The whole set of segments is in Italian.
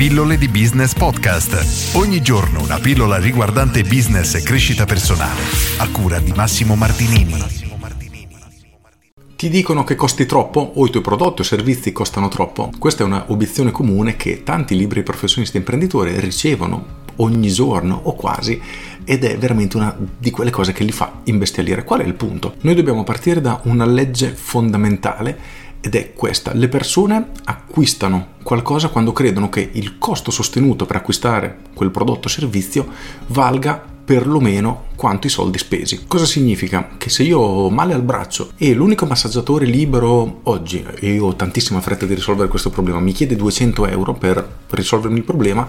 Pillole di Business Podcast. Ogni giorno una pillola riguardante business e crescita personale. A cura di Massimo Martinini. Ti dicono che costi troppo o i tuoi prodotti o servizi costano troppo? Questa è una obiezione comune che tanti libri professionisti e imprenditori ricevono ogni giorno o quasi ed è veramente una di quelle cose che li fa imbestialire. Qual è il punto? Noi dobbiamo partire da una legge fondamentale ed è questa. Le persone acquistano qualcosa quando credono che il costo sostenuto per acquistare quel prodotto o servizio valga perlomeno quanto i soldi spesi. Cosa significa? Che se io ho male al braccio e l'unico massaggiatore libero oggi, e io ho tantissima fretta di risolvere questo problema, mi chiede 200 euro per risolvermi il problema,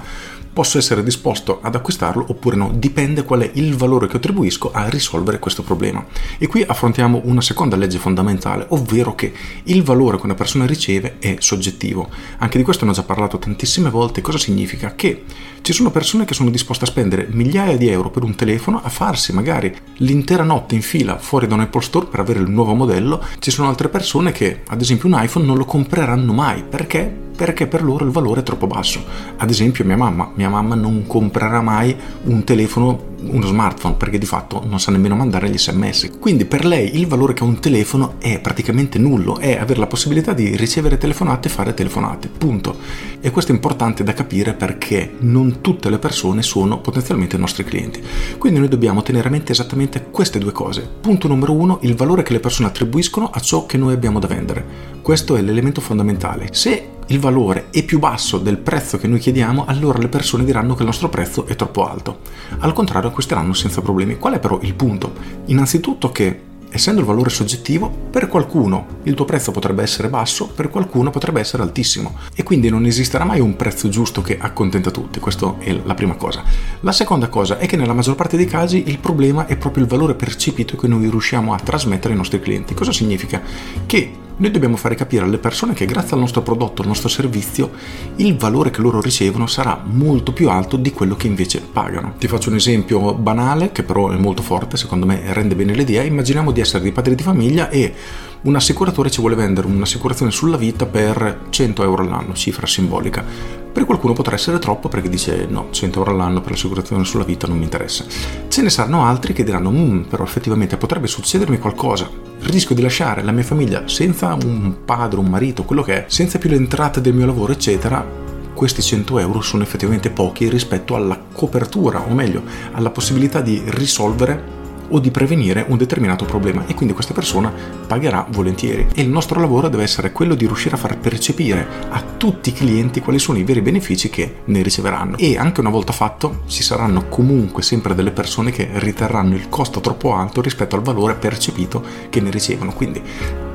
posso essere disposto ad acquistarlo oppure no, dipende qual è il valore che attribuisco a risolvere questo problema. E qui affrontiamo una seconda legge fondamentale, ovvero che il valore che una persona riceve è soggettivo. Anche di questo ne ho già parlato tantissime volte, cosa significa? Che ci sono persone che sono disposte a spendere migliaia di euro per un telefono, a farsi magari l'intera notte in fila fuori da un Apple Store per avere il nuovo modello, ci sono altre persone che ad esempio un iPhone non lo compreranno mai, perché? Perché per loro il valore è troppo basso. Ad esempio mia mamma, mia mamma non comprerà mai un telefono uno smartphone perché di fatto non sa nemmeno mandare gli sms. Quindi per lei il valore che ha un telefono è praticamente nullo, è avere la possibilità di ricevere telefonate e fare telefonate, punto. E questo è importante da capire perché non tutte le persone sono potenzialmente nostri clienti. Quindi noi dobbiamo tenere a mente esattamente queste due cose. Punto numero uno, il valore che le persone attribuiscono a ciò che noi abbiamo da vendere. Questo è l'elemento fondamentale. Se il valore è più basso del prezzo che noi chiediamo, allora le persone diranno che il nostro prezzo è troppo alto. Al contrario, acquisteranno senza problemi. Qual è però il punto? Innanzitutto che essendo il valore soggettivo, per qualcuno il tuo prezzo potrebbe essere basso, per qualcuno potrebbe essere altissimo e quindi non esisterà mai un prezzo giusto che accontenta tutti, questa è la prima cosa. La seconda cosa è che nella maggior parte dei casi il problema è proprio il valore percepito che noi riusciamo a trasmettere ai nostri clienti. Cosa significa? Che noi dobbiamo fare capire alle persone che grazie al nostro prodotto, al nostro servizio, il valore che loro ricevono sarà molto più alto di quello che invece pagano. Ti faccio un esempio banale, che però è molto forte, secondo me rende bene l'idea. Immaginiamo di essere dei padri di famiglia e un assicuratore ci vuole vendere un'assicurazione sulla vita per 100 euro all'anno, cifra simbolica. Per qualcuno potrà essere troppo perché dice no, 100 euro all'anno per l'assicurazione sulla vita non mi interessa. Ce ne saranno altri che diranno, mm, però effettivamente potrebbe succedermi qualcosa. Rischio di lasciare la mia famiglia senza un padre, un marito, quello che è, senza più le entrate del mio lavoro, eccetera questi 100 euro sono effettivamente pochi rispetto alla copertura, o meglio, alla possibilità di risolvere o di prevenire un determinato problema e quindi questa persona pagherà volentieri. E il nostro lavoro deve essere quello di riuscire a far percepire a tutti i clienti quali sono i veri benefici che ne riceveranno. E anche una volta fatto ci saranno comunque sempre delle persone che riterranno il costo troppo alto rispetto al valore percepito che ne ricevono. Quindi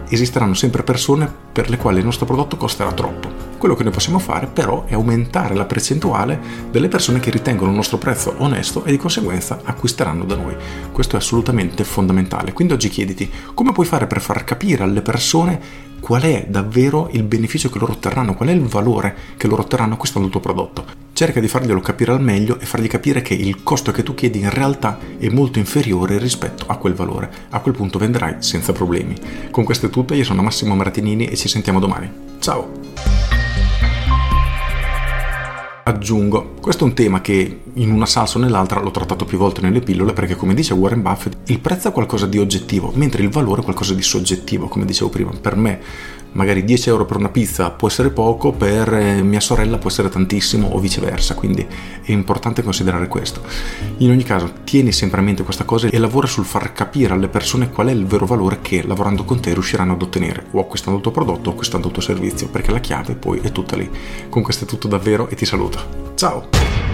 esisteranno sempre persone per le quali il nostro prodotto costerà troppo. Quello che noi possiamo fare però è aumentare la percentuale delle persone che ritengono il nostro prezzo onesto e di conseguenza acquisteranno da noi. Questo è assolutamente fondamentale. Quindi oggi chiediti come puoi fare per far capire alle persone qual è davvero il beneficio che loro otterranno, qual è il valore che loro otterranno il tuo prodotto. Cerca di farglielo capire al meglio e fargli capire che il costo che tu chiedi in realtà è molto inferiore rispetto a quel valore. A quel punto venderai senza problemi. Con questo è tutto, io sono Massimo Martinini e ci sentiamo domani. Ciao! Aggiungo, questo è un tema che in una salsa o nell'altra l'ho trattato più volte nelle pillole perché come dice Warren Buffett il prezzo è qualcosa di oggettivo mentre il valore è qualcosa di soggettivo come dicevo prima. Per me magari 10 euro per una pizza può essere poco, per eh, mia sorella può essere tantissimo o viceversa, quindi è importante considerare questo. In ogni caso, tieni sempre a mente questa cosa e lavora sul far capire alle persone qual è il vero valore che lavorando con te riusciranno ad ottenere, o acquistando il tuo prodotto o acquistando il tuo servizio, perché la chiave poi è tutta lì. Con questo è tutto davvero e ti saluto. Ciao!